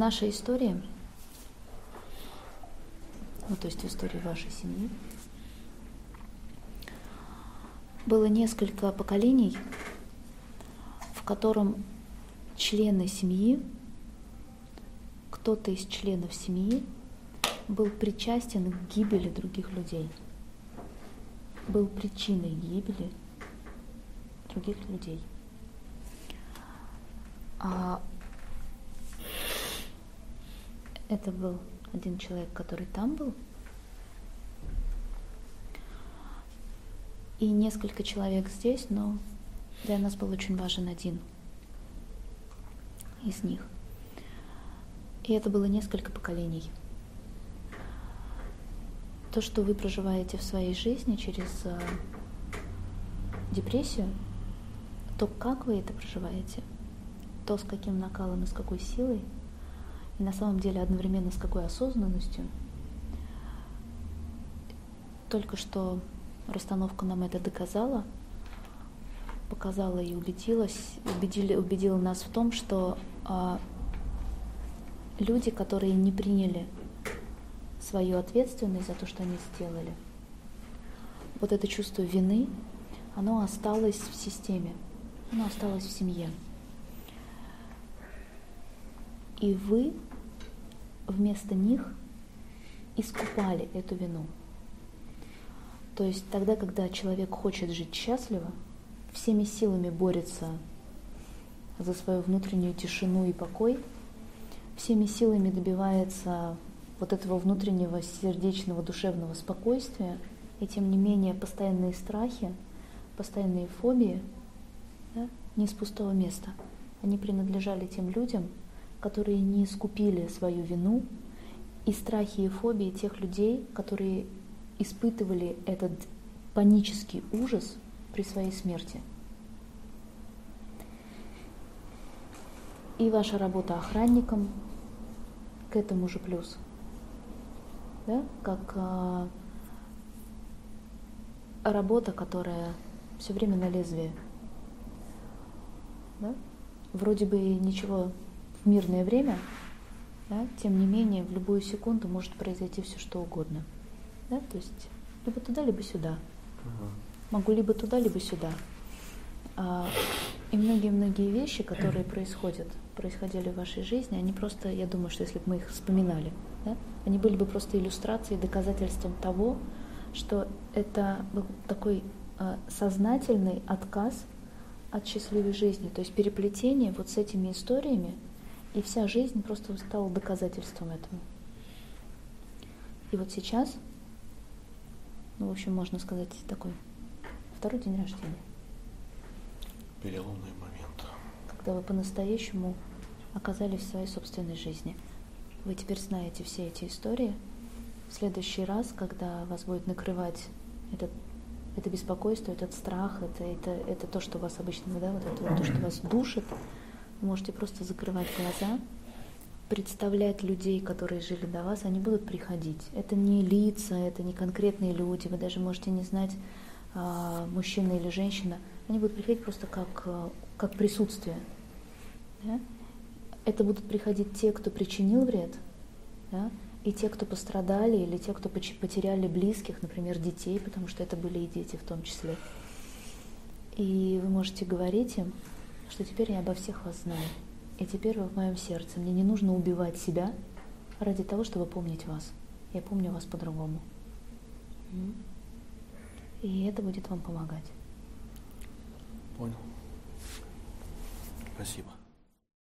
нашей истории, ну то есть в истории вашей семьи, было несколько поколений, в котором члены семьи, кто-то из членов семьи был причастен к гибели других людей, был причиной гибели других людей. А это был один человек, который там был, и несколько человек здесь, но для нас был очень важен один из них. И это было несколько поколений. То, что вы проживаете в своей жизни через э, депрессию, то, как вы это проживаете, то, с каким накалом и с какой силой, и на самом деле одновременно с какой осознанностью, только что расстановка нам это доказала, показала и убедилась, убедили, убедила нас в том, что а, люди, которые не приняли свою ответственность за то, что они сделали, вот это чувство вины, оно осталось в системе, оно осталось в семье. И вы вместо них искупали эту вину. То есть тогда, когда человек хочет жить счастливо, всеми силами борется за свою внутреннюю тишину и покой, всеми силами добивается вот этого внутреннего сердечного душевного спокойствия, и тем не менее постоянные страхи, постоянные фобии да, не из пустого места. Они принадлежали тем людям, которые не искупили свою вину, и страхи и фобии тех людей, которые испытывали этот панический ужас при своей смерти. И ваша работа охранником к этому же плюс. Да? Как а, работа, которая все время на лезвии. Да? Вроде бы ничего в мирное время, да? тем не менее в любую секунду может произойти все что угодно. Да? То есть либо туда, либо сюда. Угу. Могу либо туда, либо сюда. А, и многие-многие вещи, которые происходят, происходили в вашей жизни, они просто, я думаю, что если бы мы их вспоминали, да, они были бы просто иллюстрацией, доказательством того, что это был такой э, сознательный отказ от счастливой жизни, то есть переплетение вот с этими историями, и вся жизнь просто стала доказательством этому. И вот сейчас, ну, в общем, можно сказать, такой второй день рождения. Переломный момент. Когда вы по-настоящему оказались в своей собственной жизни. Вы теперь знаете все эти истории. В следующий раз, когда вас будет накрывать этот, это беспокойство, этот страх, это, это, это то, что вас обычно, да, вот это вот то, что вас душит, можете просто закрывать глаза, представлять людей, которые жили до вас, они будут приходить. Это не лица, это не конкретные люди, вы даже можете не знать, а, мужчина или женщина, они будут приходить просто как, а, как присутствие. Да? Это будут приходить те, кто причинил вред, да? и те, кто пострадали, или те, кто потеряли близких, например, детей, потому что это были и дети в том числе. И вы можете говорить им, что теперь я обо всех вас знаю. И теперь вы в моем сердце. Мне не нужно убивать себя ради того, чтобы помнить вас. Я помню вас по-другому. И это будет вам помогать. Понял. Спасибо.